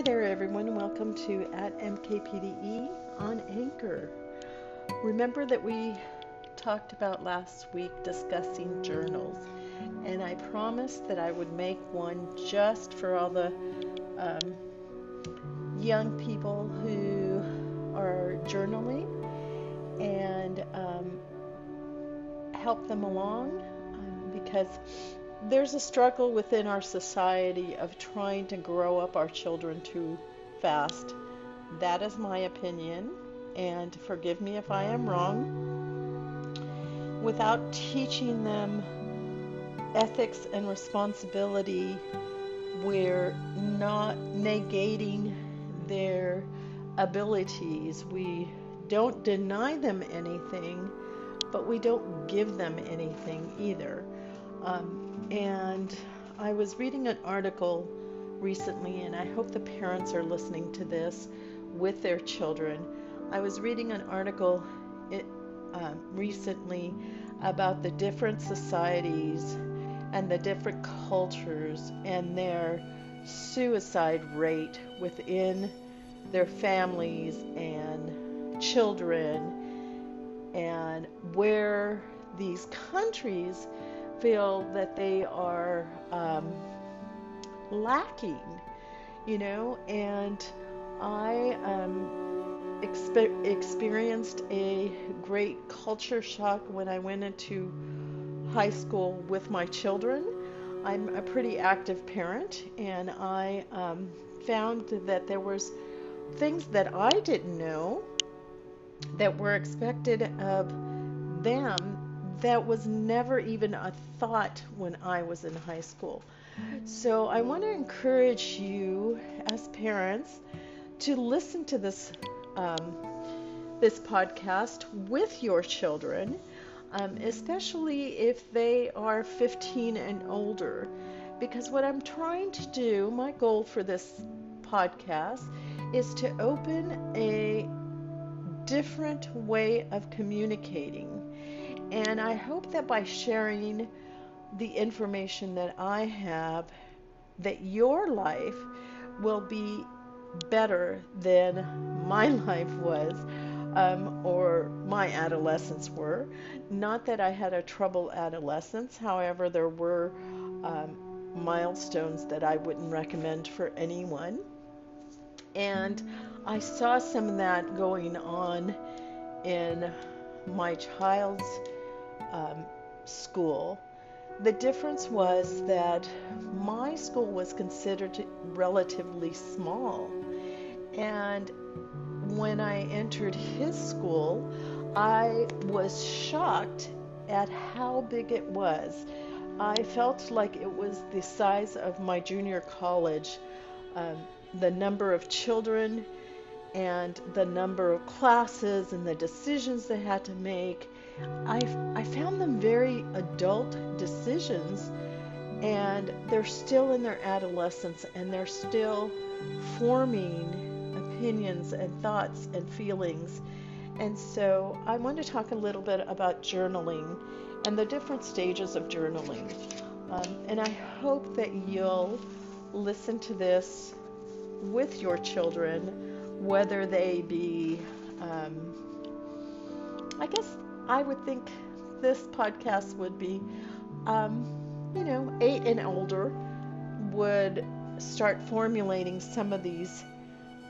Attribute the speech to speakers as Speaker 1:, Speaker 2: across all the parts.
Speaker 1: Hi there, everyone. Welcome to at MKPDE on Anchor. Remember that we talked about last week discussing journals, and I promised that I would make one just for all the um, young people who are journaling and um, help them along um, because there's a struggle within our society of trying to grow up our children too fast. That is my opinion, and forgive me if I am wrong. Without teaching them ethics and responsibility, we're not negating their abilities. We don't deny them anything, but we don't give them anything either. Um, and I was reading an article recently, and I hope the parents are listening to this with their children. I was reading an article it, uh, recently about the different societies and the different cultures and their suicide rate within their families and children and where these countries feel that they are um, lacking, you know, and I um, expe- experienced a great culture shock when I went into high school with my children. I'm a pretty active parent, and I um, found that there was things that I didn't know that were expected of them that was never even a thought when I was in high school. So I want to encourage you as parents to listen to this um, this podcast with your children, um, especially if they are 15 and older. Because what I'm trying to do, my goal for this podcast, is to open a different way of communicating and I hope that by sharing the information that I have, that your life will be better than my life was um, or my adolescence were. Not that I had a troubled adolescence, however, there were um, milestones that I wouldn't recommend for anyone. And I saw some of that going on in my child's um, school. The difference was that my school was considered relatively small. And when I entered his school, I was shocked at how big it was. I felt like it was the size of my junior college. Um, the number of children and the number of classes and the decisions they had to make I, I found them very adult decisions, and they're still in their adolescence and they're still forming opinions and thoughts and feelings. And so I want to talk a little bit about journaling and the different stages of journaling. Um, and I hope that you'll listen to this with your children, whether they be, um, I guess, I would think this podcast would be, um, you know, eight and older would start formulating some of these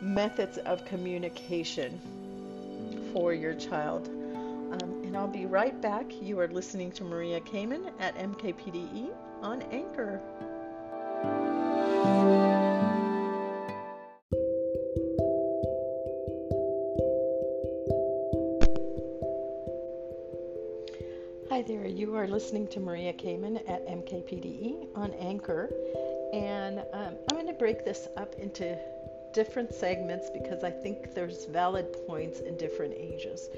Speaker 1: methods of communication for your child. Um, and I'll be right back. You are listening to Maria Kamen at MKPDE on Anchor. Listening to Maria Kamen at MKPDE on Anchor, and um, I'm going to break this up into different segments because I think there's valid points in different ages.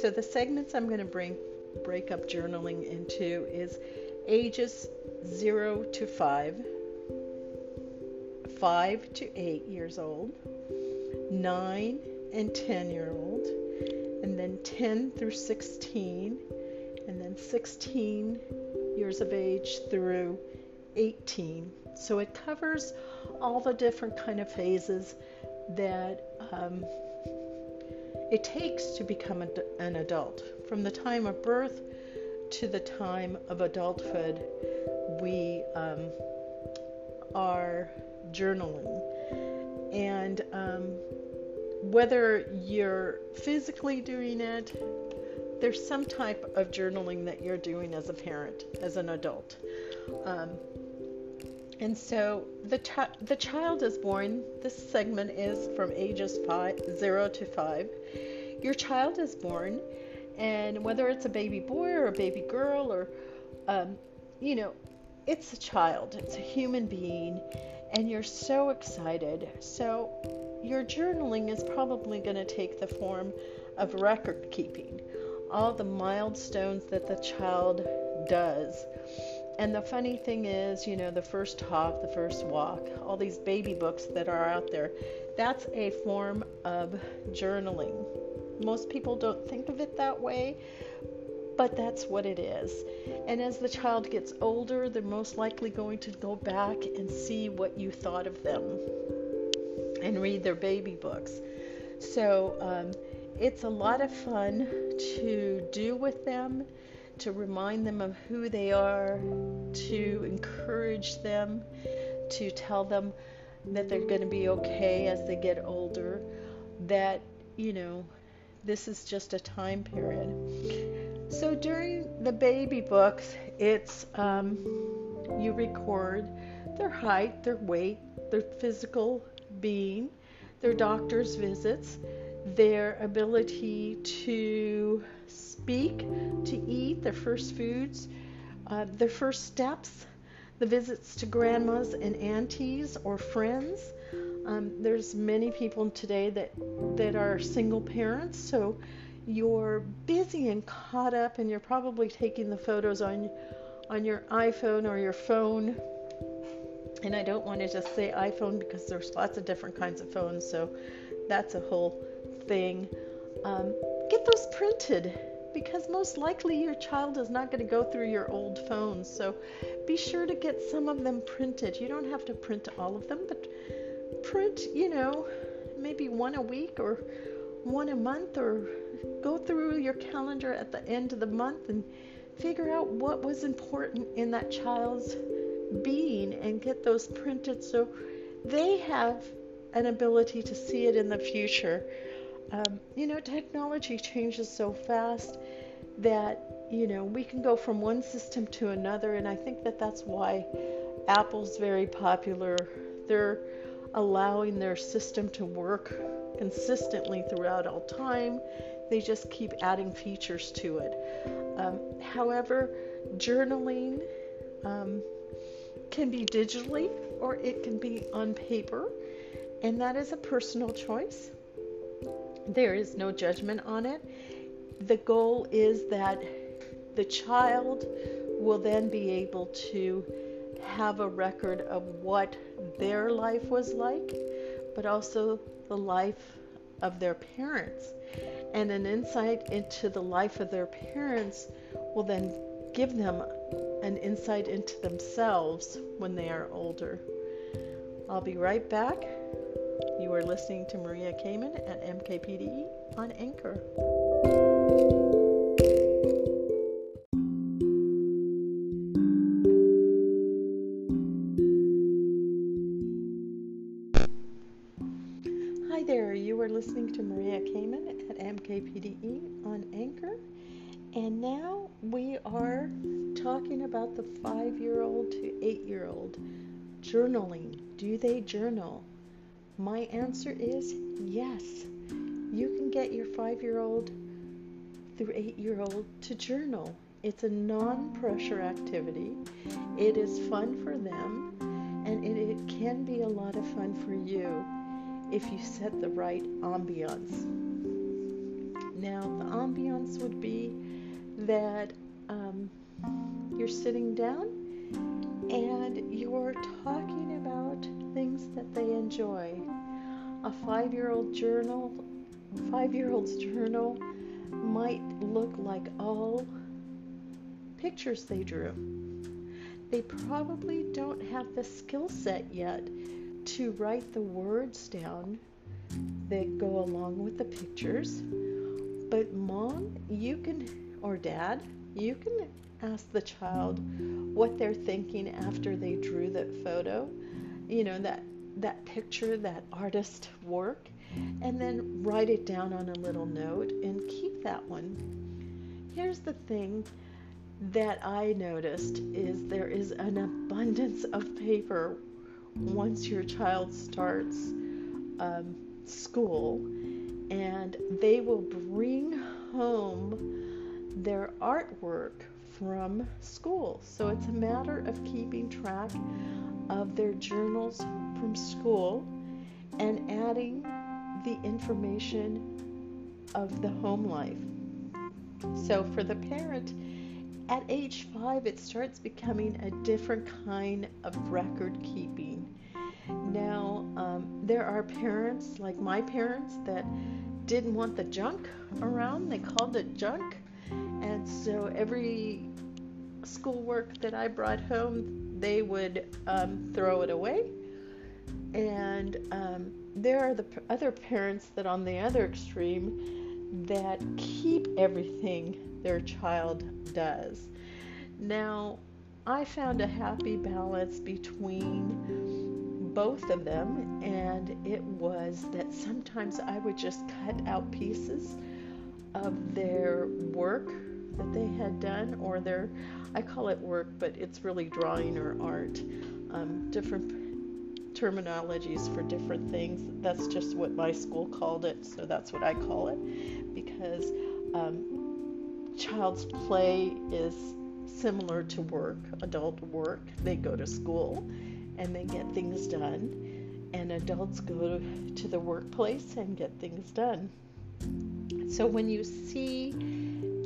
Speaker 1: So the segments I'm going to bring break up journaling into is ages 0 to 5, 5 to 8 years old, 9 and 10 year old, and then 10 through 16 and 16 years of age through 18. So it covers all the different kind of phases that um, it takes to become a, an adult. From the time of birth to the time of adulthood, we um, are journaling. And um, whether you're physically doing it, there's some type of journaling that you're doing as a parent, as an adult. Um, and so the, the child is born. This segment is from ages five, 0 to 5. Your child is born, and whether it's a baby boy or a baby girl, or, um, you know, it's a child, it's a human being, and you're so excited. So, your journaling is probably going to take the form of record keeping, all the milestones that the child does. And the funny thing is, you know, the first talk, the first walk, all these baby books that are out there, that's a form of journaling. Most people don't think of it that way, but that's what it is. And as the child gets older, they're most likely going to go back and see what you thought of them and read their baby books. So um, it's a lot of fun to do with them, to remind them of who they are, to encourage them, to tell them that they're going to be okay as they get older, that, you know, this is just a time period. So during the baby books, it's um, you record their height, their weight, their physical being, their doctor's visits, their ability to speak, to eat, their first foods, uh, their first steps, the visits to grandmas and aunties or friends, um, there's many people today that that are single parents, so you're busy and caught up, and you're probably taking the photos on on your iPhone or your phone. And I don't want to just say iPhone because there's lots of different kinds of phones, so that's a whole thing. Um, get those printed because most likely your child is not going to go through your old phones. So be sure to get some of them printed. You don't have to print all of them, but print, you know, maybe one a week or one a month, or go through your calendar at the end of the month and figure out what was important in that child's being and get those printed so they have an ability to see it in the future. Um, you know, technology changes so fast that, you know, we can go from one system to another, and I think that that's why Apple's very popular. They're allowing their system to work consistently throughout all time. They just keep adding features to it. Um, however, journaling um, can be digitally or it can be on paper, and that is a personal choice. There is no judgment on it. The goal is that the child will then be able to have a record of what their life was like, but also the life of their parents. And an insight into the life of their parents will then give them an insight into themselves when they are older. I'll be right back. You are listening to Maria Kamen at MKPDE on Anchor. Hi there, you are listening to Maria Kamen at MKPDE on Anchor. And now we are talking about the five year old to eight year old journaling. Do they journal? My answer is yes. You can get your five year old through eight year old to journal. It's a non pressure activity, it is fun for them, and it, it can be a lot of fun for you if you set the right ambiance. Now, the ambiance would be that um, you're sitting down and you're talking about things that they enjoy. A five year old journal, five year old's journal might look like all pictures they drew. they probably don't have the skill set yet to write the words down that go along with the pictures. But mom, you can, or dad, you can ask the child what they're thinking after they drew that photo, you know, that that picture, that artist work, and then write it down on a little note and keep that one. Here's the thing that I noticed is there is an abundance of paper once your child starts um, school, and they will bring home their artwork from school. So it's a matter of keeping track of their journals from school and adding the information of the home life. So for the parent, at age five, it starts becoming a different kind of record keeping. Now, um, there are parents, like my parents, that didn't want the junk around. They called it junk. And so every schoolwork that I brought home, they would um, throw it away. And um, there are the other parents that, on the other extreme, that keep everything their child does. Now, I found a happy balance between both of them, and it was that sometimes I would just cut out pieces of their work that they had done, or their, I call it work, but it's really drawing or art, um, different terminologies for different things. That's just what my school called it, so that's what I call it because um, child's play is similar to work, adult work. They go to school and they get things done, and adults go to the workplace and get things done. So when you see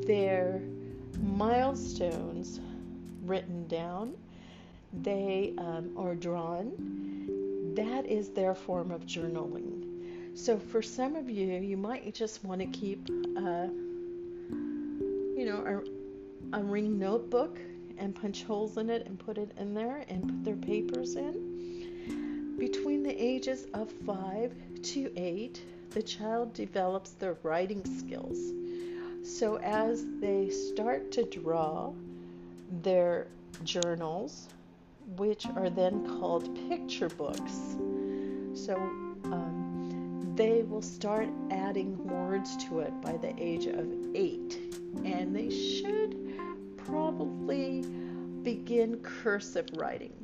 Speaker 1: their milestones written down, they um, or drawn, that is their form of journaling. So for some of you, you might just want to keep, uh, you know, a, a ring notebook and punch holes in it and put it in there and put their papers in. Between the ages of five to eight, the child develops their writing skills. So as they start to draw their journals, which are then called picture books, so um, they will start adding words to it by the age of eight, and they should probably begin cursive writing.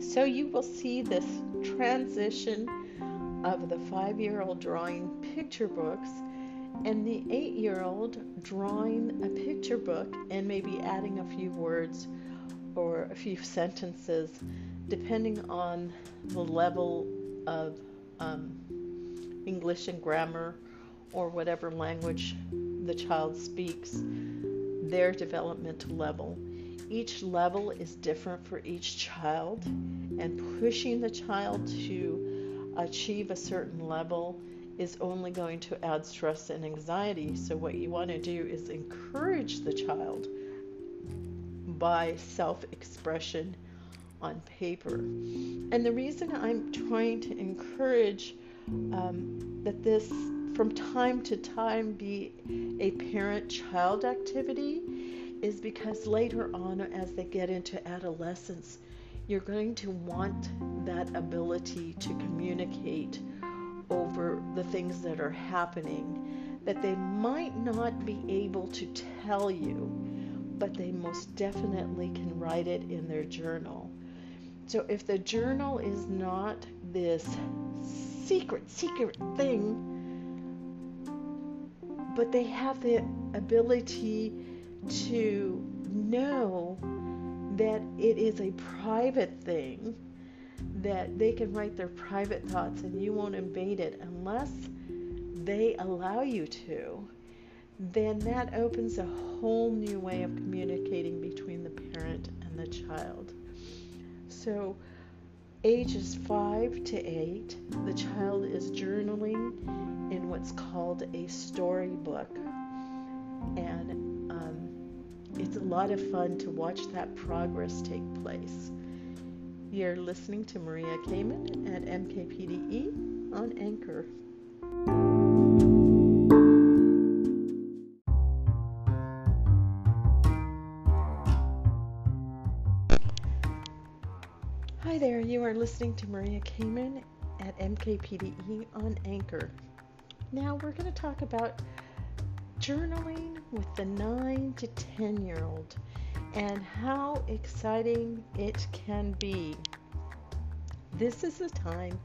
Speaker 1: So you will see this transition of the five year old drawing picture books and the eight year old drawing a picture book and maybe adding a few words or a few sentences depending on the level of um, English and grammar or whatever language the child speaks, their developmental level. Each level is different for each child, and pushing the child to achieve a certain level is only going to add stress and anxiety. So, what you want to do is encourage the child by self expression on paper. And the reason I'm trying to encourage um, that this from time to time be a parent child activity is because later on, as they get into adolescence, you're going to want that ability to communicate over the things that are happening that they might not be able to tell you, but they most definitely can write it in their journal. So if the journal is not this secret, secret thing, but they have the ability to know that it is a private thing that they can write their private thoughts and you won't invade it unless they allow you to, then that opens a whole new way of communicating between the parent and the child. So, ages 5 to 8, the child is journaling in what's called a storybook. And um, it's a lot of fun to watch that progress take place. You're listening to Maria Kamen at MKPDE on Anchor. Hi there, you are listening to Maria Kamen at MKPDE on Anchor. Now we're going to talk about journaling with the 9 to 10 year old and how exciting it can be. This is a time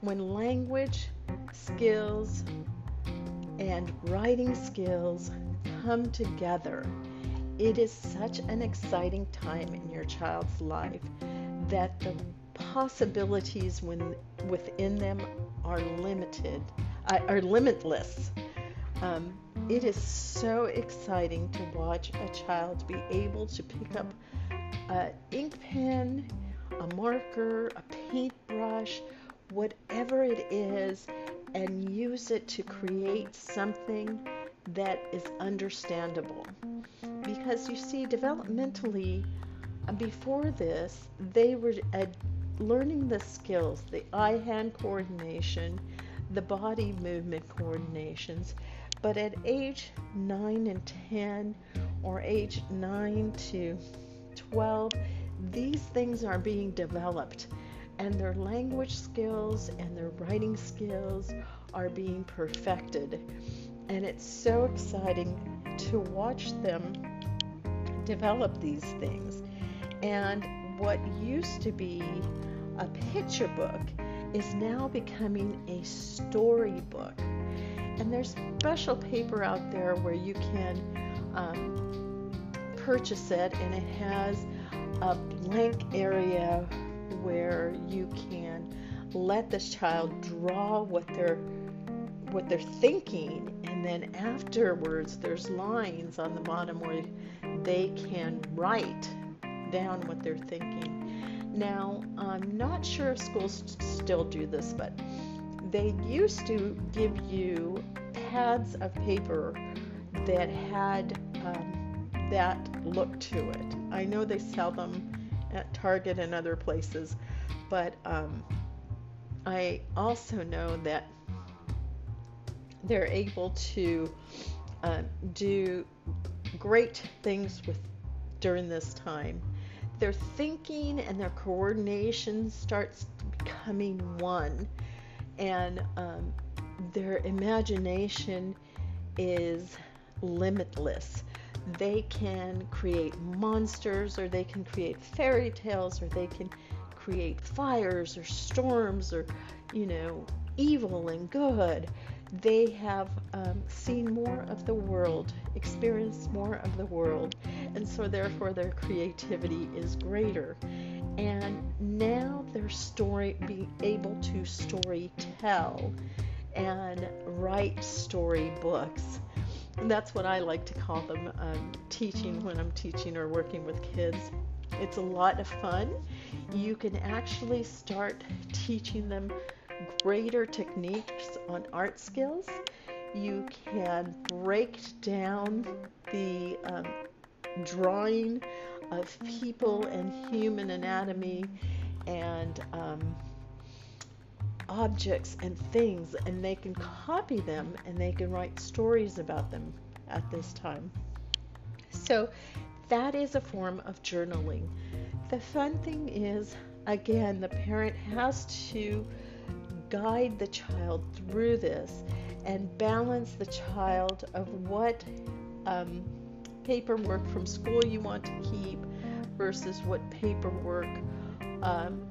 Speaker 1: when language skills and writing skills come together. It is such an exciting time in your child's life that the possibilities when, within them are limited, uh, are limitless. Um, it is so exciting to watch a child be able to pick up an ink pen, a marker, a paintbrush, whatever it is, and use it to create something that is understandable. Because you see, developmentally, before this, they were uh, learning the skills, the eye hand coordination, the body movement coordinations. But at age 9 and 10, or age 9 to 12, these things are being developed, and their language skills and their writing skills are being perfected. And it's so exciting to watch them develop these things. And what used to be a picture book is now becoming a storybook. And there's special paper out there where you can um, purchase it, and it has a blank area where you can let this child draw what they're what they're thinking and then afterwards there's lines on the bottom where they can write down what they're thinking. Now, I'm not sure if schools still do this, but they used to give you pads of paper that had um, that look to it. I know they sell them at Target and other places, but um, I also know that they're able to uh, do great things with during this time their thinking and their coordination starts becoming one, and um, their imagination is limitless. They can create monsters, or they can create fairy tales, or they can create fires, or storms, or you know, evil and good they have um, seen more of the world, experienced more of the world, and so therefore their creativity is greater. And now they're story being able to story tell and write story books. And that's what I like to call them um, teaching when I'm teaching or working with kids. It's a lot of fun. You can actually start teaching them greater techniques on art skills. You can break down the um, drawing of people and human anatomy and um, objects and things, and they can copy them and they can write stories about them at this time. So, that is a form of journaling. The fun thing is, again, the parent has to guide the child through this and balance the child of what um, paperwork from school you want to keep versus what paperwork, um,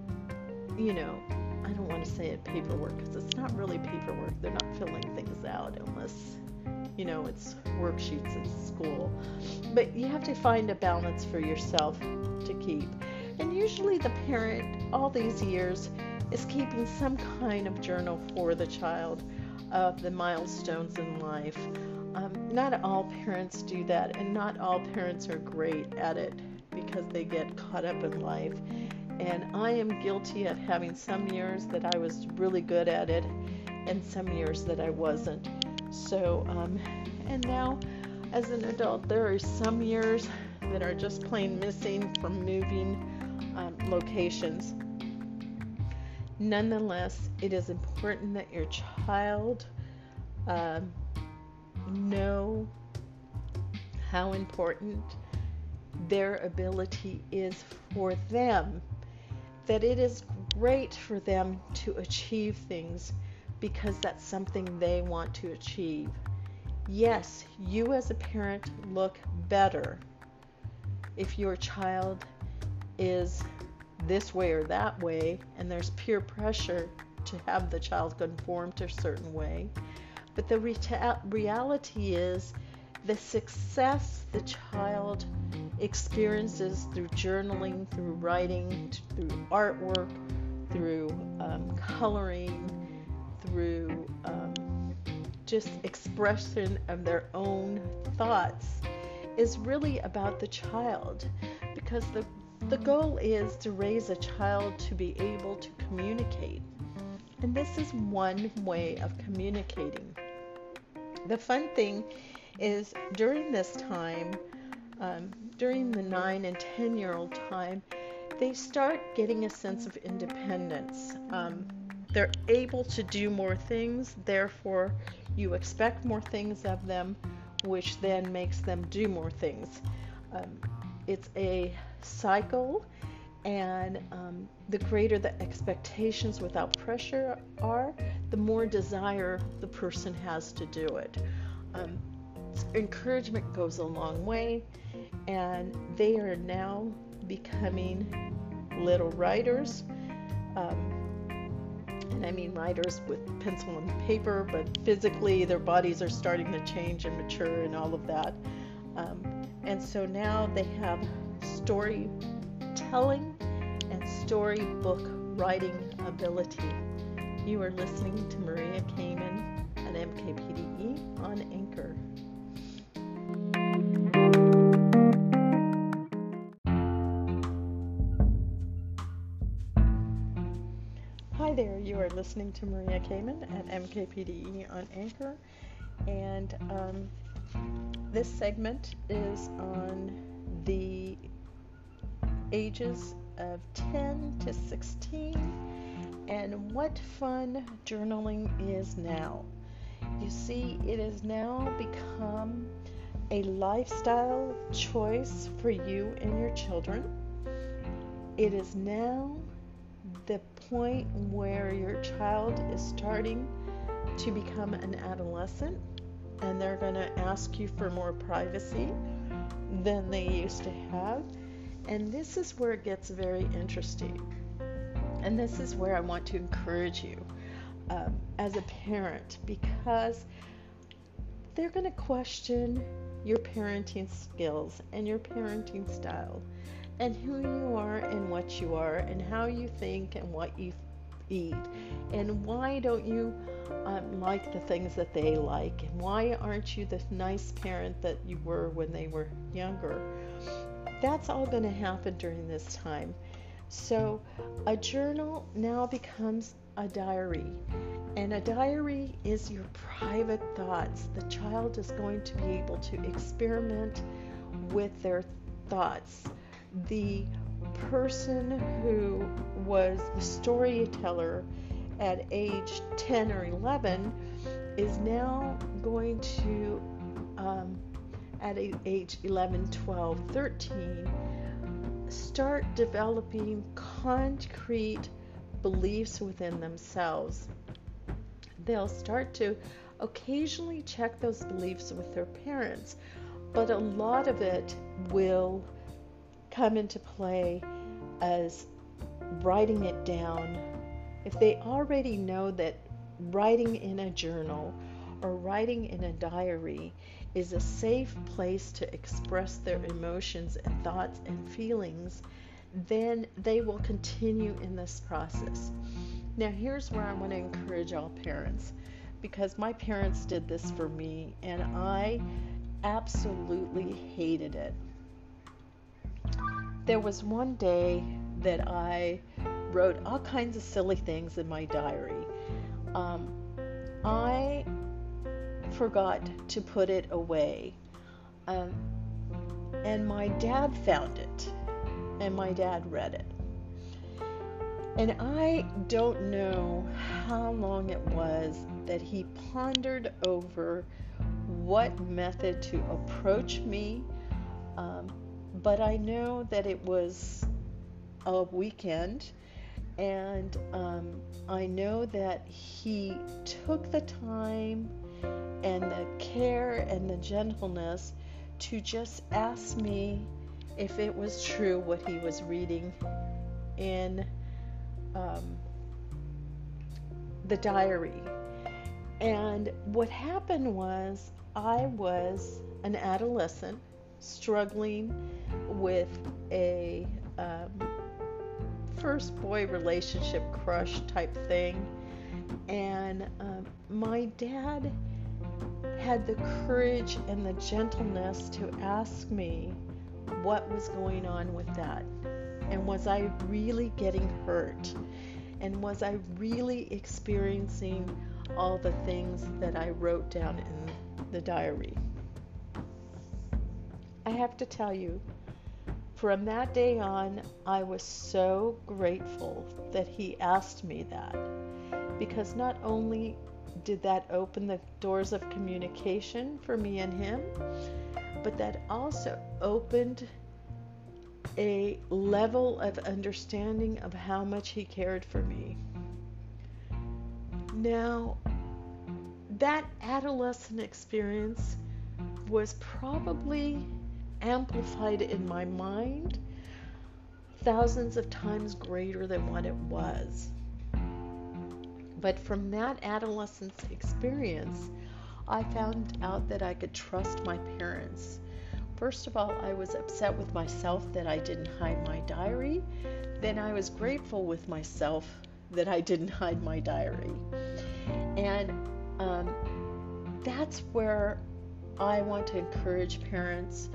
Speaker 1: you know, I don't want to say it paperwork because it's not really paperwork. They're not filling things out unless, you know, it's worksheets in school. But you have to find a balance for yourself to keep. And usually the parent, all these years, is keeping some kind of journal for the child of the milestones in life. Um, not all parents do that, and not all parents are great at it because they get caught up in life. And I am guilty of having some years that I was really good at it, and some years that I wasn't. So, um, and now as an adult, there are some years that are just plain missing from moving um, locations. Nonetheless, it is important that your child um, know how important their ability is for them, that it is great for them to achieve things because that's something they want to achieve. Yes, you as a parent look better if your child is this way or that way and there's peer pressure to have the child conform to a certain way. But the reta- reality is the success the child experiences through journaling, through writing, through artwork, through um, coloring, through um, just expression of their own thoughts is really about the child because the the goal is to raise a child to be able to communicate. And this is one way of communicating. The fun thing is during this time, um, during the 9 and 10 year old time, they start getting a sense of independence. Um, they're able to do more things, therefore, you expect more things of them, which then makes them do more things. Um, it's a cycle, and um, the greater the expectations without pressure are, the more desire the person has to do it. Um, encouragement goes a long way, and they are now becoming little writers. Um, and I mean writers with pencil and paper, but physically their bodies are starting to change and mature and all of that. Um, and so now they have storytelling and storybook writing ability. You are listening to Maria Kamen at MKPDE on Anchor. Hi there, you are listening to Maria Kamen at MKPDE on Anchor, and um, this segment is on the ages of 10 to 16 and what fun journaling is now. You see, it has now become a lifestyle choice for you and your children. It is now the point where your child is starting to become an adolescent and they're going to ask you for more privacy than they used to have. And this is where it gets very interesting. And this is where I want to encourage you um, as a parent because they're going to question your parenting skills and your parenting style and who you are and what you are and how you think and what you eat. And why don't you um, like the things that they like? And why aren't you the nice parent that you were when they were younger? That's all going to happen during this time so a journal now becomes a diary. And a diary is your private thoughts. The child is going to be able to experiment with their thoughts. The person who was the storyteller at age 10 or 11 is now going to, um, at age 11, 12, 13, start developing concrete beliefs within themselves. They'll start to occasionally check those beliefs with their parents, but a lot of it will come into play as writing it down. If they already know that writing in a journal or writing in a diary is a safe place to express their emotions and thoughts and feelings, then they will continue in this process. Now, here's where I want to encourage all parents because my parents did this for me and I absolutely hated it. There was one day that I wrote all kinds of silly things in my diary. Um, I forgot to put it away. Um, and my dad found it, and my dad read it. And I don't know how long it was that he pondered over what method to approach me, um, but I know that it was a weekend, and um, I know that he took the time and the care and the gentleness to just ask me if it was true what he was reading in um, the diary. And what happened was, I was an adolescent struggling with a um, first boy relationship crush type thing. And um, my dad had the courage and the gentleness to ask me what was going on with that. And was I really getting hurt? And was I really experiencing all the things that I wrote down in the diary? I have to tell you, from that day on, I was so grateful that he asked me that. Because not only did that open the doors of communication for me and him, but that also opened a level of understanding of how much he cared for me. Now, that adolescent experience was probably amplified in my mind thousands of times greater than what it was. But from that adolescence experience, I found out that I could trust my parents. First of all, I was upset with myself that I didn't hide my diary. Then I was grateful with myself that I didn't hide my diary. And um, that's where I want to encourage parents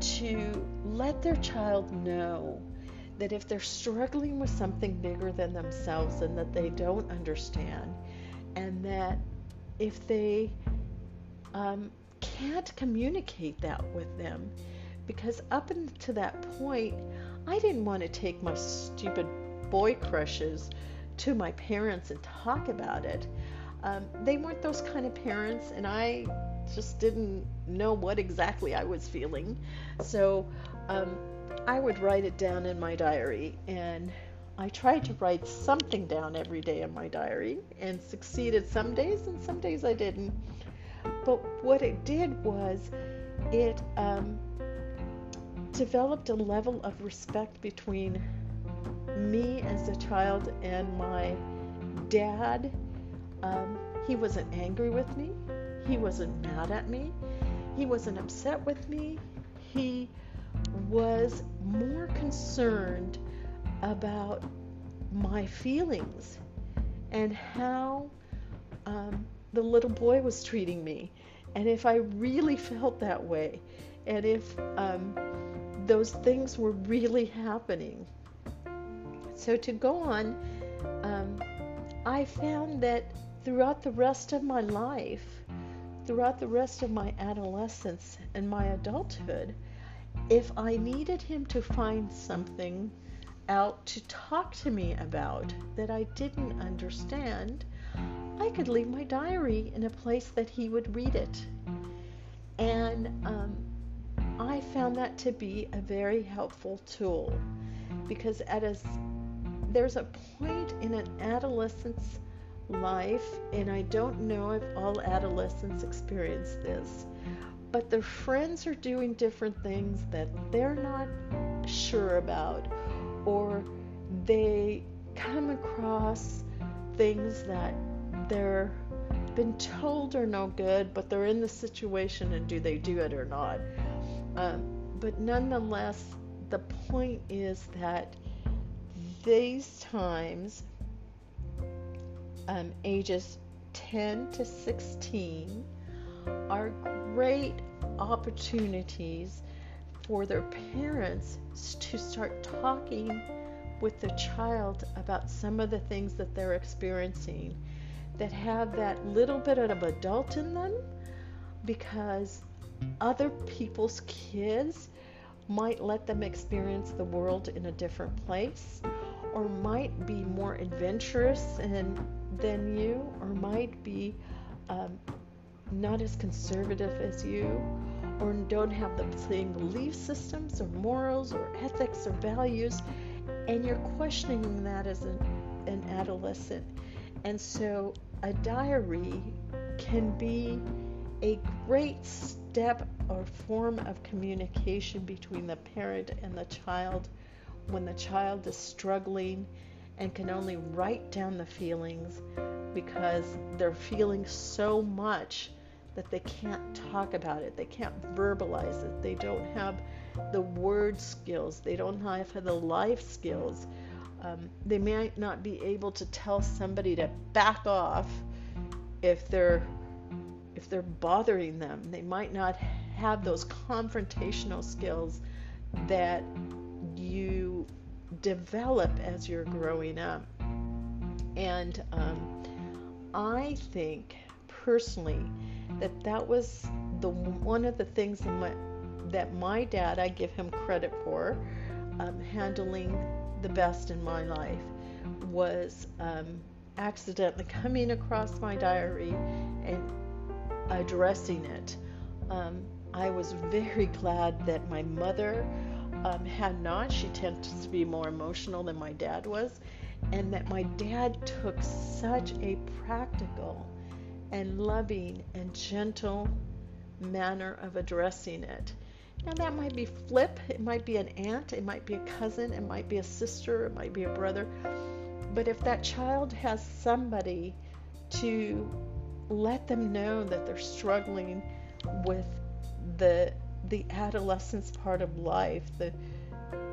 Speaker 1: to let their child know that if they're struggling with something bigger than themselves and that they don't understand, and that if they um, can't communicate that with them, because up until that point, I didn't want to take my stupid boy crushes to my parents and talk about it. Um, they weren't those kind of parents, and I just didn't know what exactly I was feeling. So um, I would write it down in my diary, and I tried to write something down every day in my diary and succeeded some days, and some days I didn't. But what it did was it um, developed a level of respect between me as a child and my dad. Um, he wasn't angry with me. He wasn't mad at me. He wasn't upset with me. He was more concerned about my feelings and how um, the little boy was treating me, and if I really felt that way, and if um, those things were really happening. So, to go on, um, I found that throughout the rest of my life, throughout the rest of my adolescence and my adulthood, if I needed him to find something out to talk to me about that I didn't understand, I could leave my diary in a place that he would read it. And um, I found that to be a very helpful tool because at a, there's a point in an adolescent's life, and I don't know if all adolescents experience this, but their friends are doing different things that they're not sure about, or they come across things that they're been told are no good, but they're in the situation and do they do it or not? Um, but nonetheless, the point is that these times um, ages 10 to 16 are great opportunities for their parents to start talking with the child about some of the things that they're experiencing that have that little bit of adult in them because other people's kids might let them experience the world in a different place, or might be more adventurous and, than you, or might be um, not as conservative as you, or don't have the same belief systems or morals or ethics or values, and you're questioning that as an, an adolescent. And so a diary can be a great step or form of communication between the parent and the child when the child is struggling and can only write down the feelings because they're feeling so much that they can't talk about it, they can't verbalize it, they don't have the word skills, they don't have the life skills. Um, they might not be able to tell somebody to back off if they're if they're bothering them. They might not have those confrontational skills that you develop as you're growing up. And um, I think personally that that was the one of the things that my, that my dad, I give him credit for, um, handling the best in my life was um, accidentally coming across my diary and addressing it. Um, I was very glad that my mother um, had not. She tends to be more emotional than my dad was, and that my dad took such a practical and loving and gentle manner of addressing it. Now, that might be flip, it might be an aunt, it might be a cousin, it might be a sister, it might be a brother. But if that child has somebody to let them know that they're struggling with the the adolescence part of life, the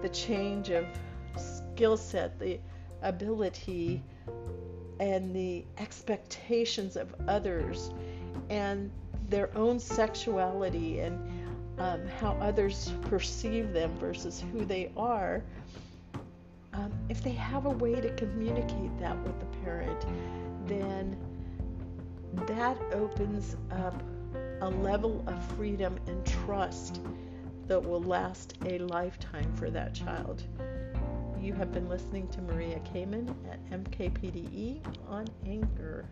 Speaker 1: the change of skill set, the ability and the expectations of others and their own sexuality and um, how others perceive them versus who they are, um, if they have a way to communicate that with the parent, then that opens up a level of freedom and trust that will last a lifetime for that child. You have been listening to Maria Kamen at MKPDE on Anchor.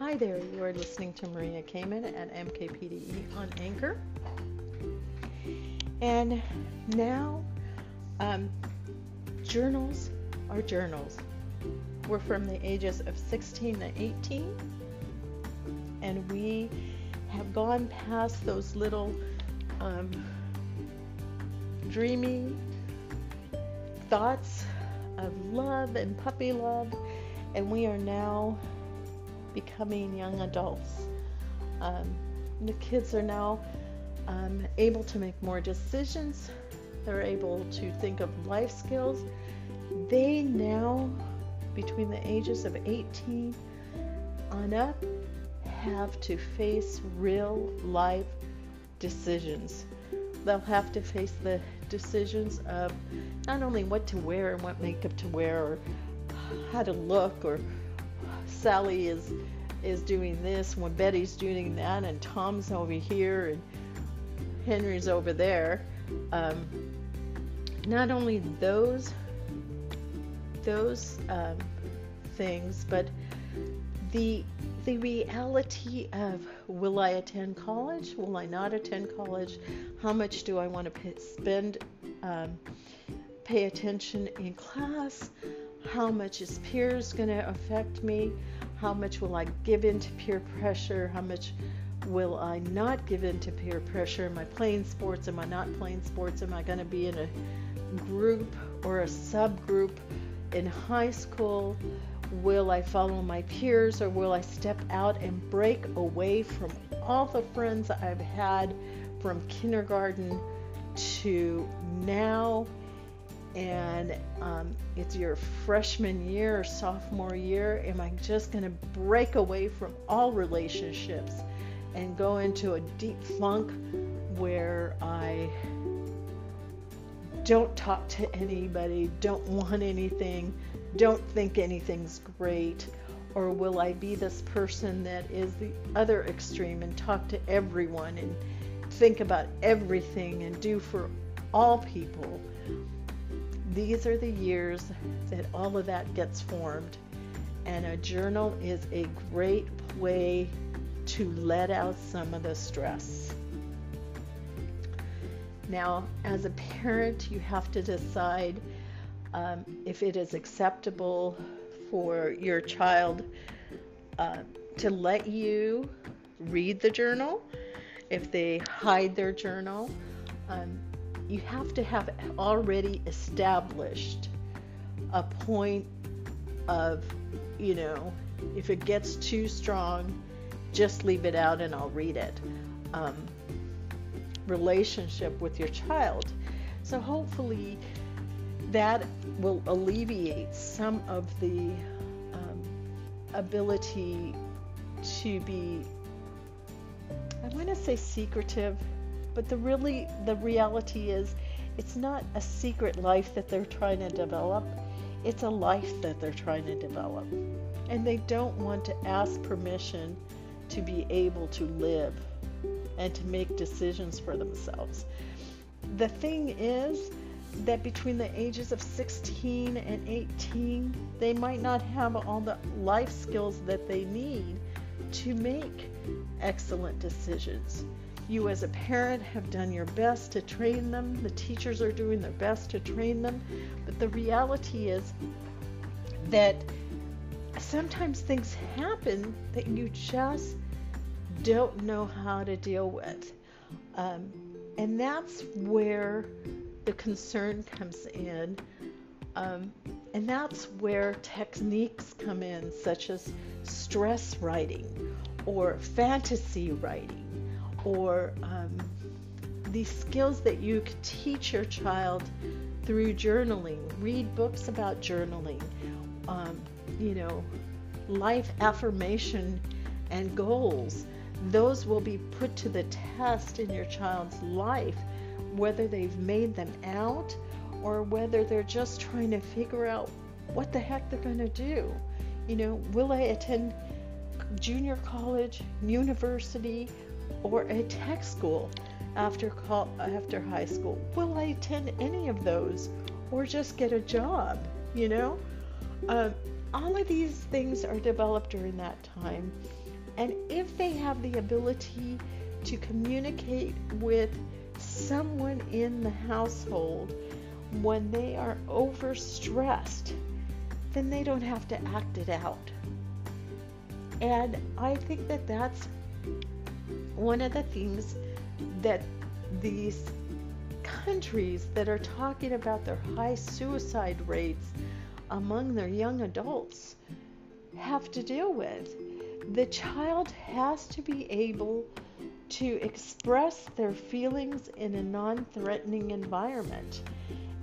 Speaker 1: Hi there, you are listening to Maria Kamen at MKPDE on Anchor. And now, um, journals are journals. We're from the ages of 16 to 18, and we have gone past those little um, dreamy thoughts of love and puppy love, and we are now becoming young adults. Um, the kids are now um, able to make more decisions. They're able to think of life skills. They now, between the ages of 18 on up, have to face real life decisions. They'll have to face the decisions of not only what to wear and what makeup to wear or how to look or Sally is is doing this when Betty's doing that and Tom's over here and Henry's over there. Um, not only those those um, things, but the the reality of will I attend college? Will I not attend college? How much do I want to pay, spend? Um, pay attention in class? How much is peers going to affect me? How much will I give in to peer pressure? How much will I not give in to peer pressure? Am I playing sports? Am I not playing sports? Am I going to be in a group or a subgroup in high school? Will I follow my peers or will I step out and break away from all the friends I've had from kindergarten to now? And um, it's your freshman year or sophomore year. Am I just going to break away from all relationships and go into a deep funk where I don't talk to anybody, don't want anything, don't think anything's great? Or will I be this person that is the other extreme and talk to everyone and think about everything and do for all people? These are the years that all of that gets formed. And a journal is a great way to let out some of the stress. Now, as a parent, you have to decide um, if it is acceptable for your child uh, to let you read the journal, if they hide their journal. Um, you have to have already established a point of, you know, if it gets too strong, just leave it out and I'll read it. Um, relationship with your child. So hopefully that will alleviate some of the um, ability to be, I want to say secretive, but the really the reality is it's not a secret life that they're trying to develop. It's a life that they're trying to develop. And they don't want to ask permission to be able to live and to make decisions for themselves. The thing is that between the ages of 16 and 18, they might not have all the life skills that they need to make excellent decisions. You, as a parent, have done your best to train them. The teachers are doing their best to train them. But the reality is that sometimes things happen that you just don't know how to deal with. Um, and that's where the concern comes in. Um, and that's where techniques come in, such as stress writing or fantasy writing or um, these skills that you can teach your child through journaling. Read books about journaling. Um, you know, life affirmation and goals those will be put to the test in your child's life, whether they've made them out or whether they're just trying to figure out what the heck they're going to do. You know, will I attend junior college, university, or a tech school after after high school? Will I attend any of those, or just get a job? You know, uh, all of these things are developed during that time, and if they have the ability to communicate with someone in the household when they are overstressed, then they don't have to act it out. And I think that that's one of the things that these countries that are talking about their high suicide rates among their young adults have to deal with the child has to be able to express their feelings in a non threatening environment.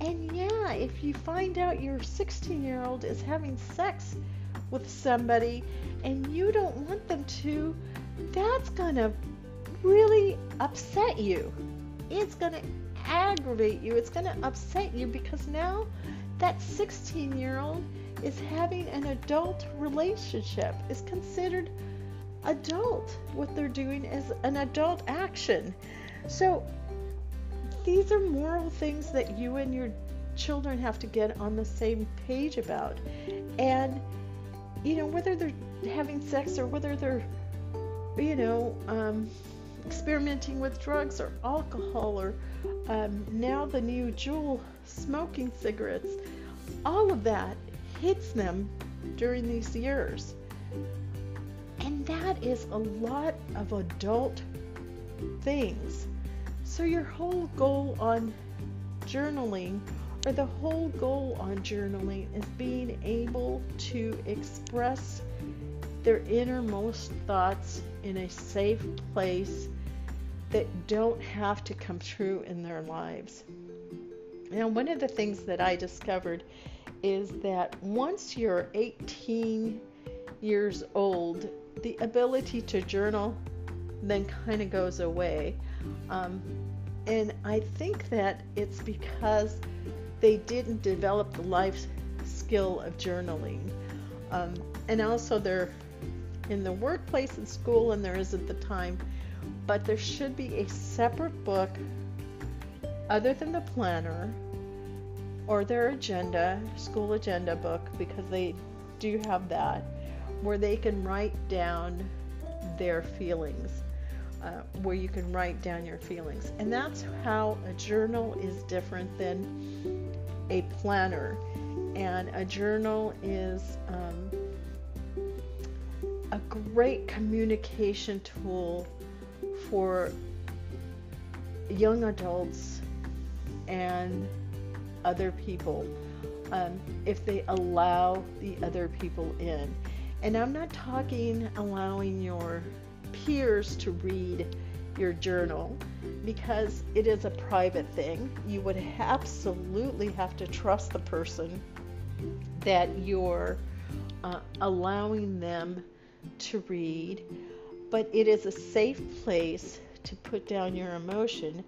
Speaker 1: And yeah, if you find out your 16 year old is having sex with somebody and you don't want them to, that's to really upset you. It's to aggravate you. It's to upset you because now that 16 year old is having an adult relationship, is considered adult. What they're doing is an adult action. So these are moral things that you and your children have to get on the same page about. And, you know, whether they're having sex or whether they're, you know, um, experimenting with drugs or alcohol or um, now the new Juul smoking cigarettes, all of that hits them during these years. And that is a lot of adult things. So, your whole goal on journaling, or the whole goal on journaling, is being able to express their innermost thoughts in a safe place that don't have to come true in their lives. Now, one of the things that I discovered is that once you're 18 years old, the ability to journal then kind of goes away. Um, and I think that it's because they didn't develop the life skill of journaling. Um, and also, they're in the workplace and school, and there isn't the time. But there should be a separate book other than the planner or their agenda, school agenda book, because they do have that, where they can write down their feelings, uh, where you can write down your feelings. And that's how a journal is different than a planner. And a journal is um, a great communication tool for young adults and other people um, if they allow the other people in. And I'm not talking allowing your peers to read your journal because it is a private thing. You would absolutely have to trust the person that you're uh, allowing them to read, but it is a safe place to put down your emotion,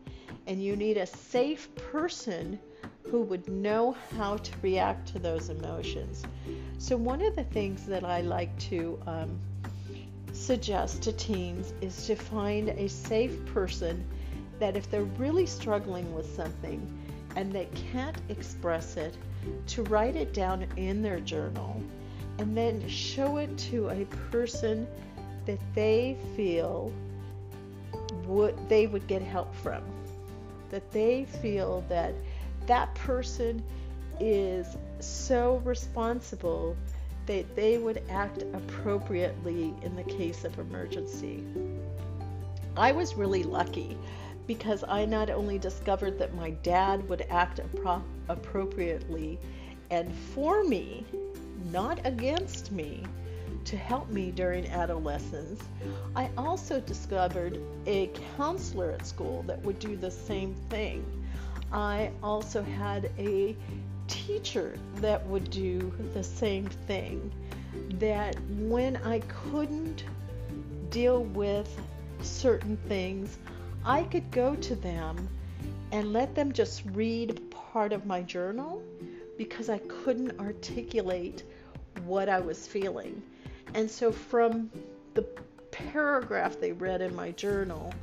Speaker 1: and you need a safe person who would know how to react to those emotions. So, one of the things that I like to um, suggest to teens is to find a safe person that if they're really struggling with something and they can't express it, to write it down in their journal and then show it to a person that they feel would they would get help from that they feel that that person is so responsible that they would act appropriately in the case of emergency. I was really lucky because I not only discovered that my dad would act appro- appropriately and for me, not against me, to help me during adolescence, I also discovered a counselor at school that would do the same thing. I also had a teacher that would do the same thing. That when I couldn't deal with certain things, I could go to them and let them just read part of my journal because I couldn't articulate what I was feeling. And so from the paragraph they read in my journal,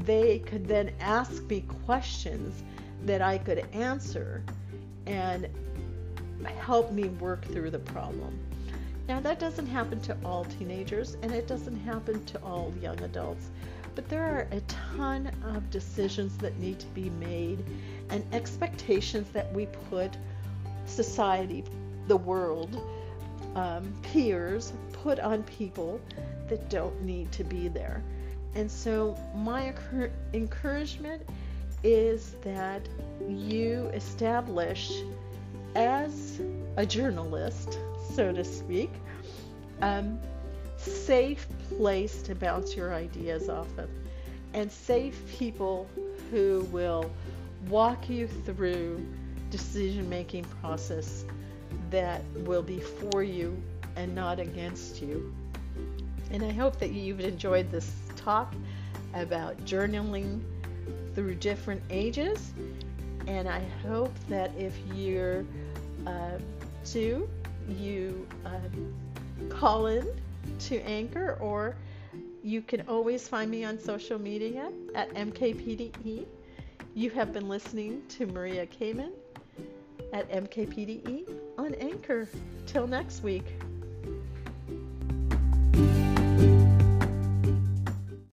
Speaker 1: they could then ask me questions that I could answer and help me work through the problem. Now, that doesn't happen to all teenagers and it doesn't happen to all young adults, but there are a ton of decisions that need to be made and expectations that we put society, the world, um, peers put on people that don't need to be there. And so, my encouragement is that you establish as a journalist, so to speak, um, safe place to bounce your ideas off of, and safe people who will walk you through decision making process that will be for you and not against you. And I hope that you've enjoyed this talk about journaling through different ages. And I hope that if you're uh, two, you uh, call in to Anchor, or you can always find me on social media at MKPDE. You have been listening to Maria Kamen at MKPDE on Anchor. Till next week.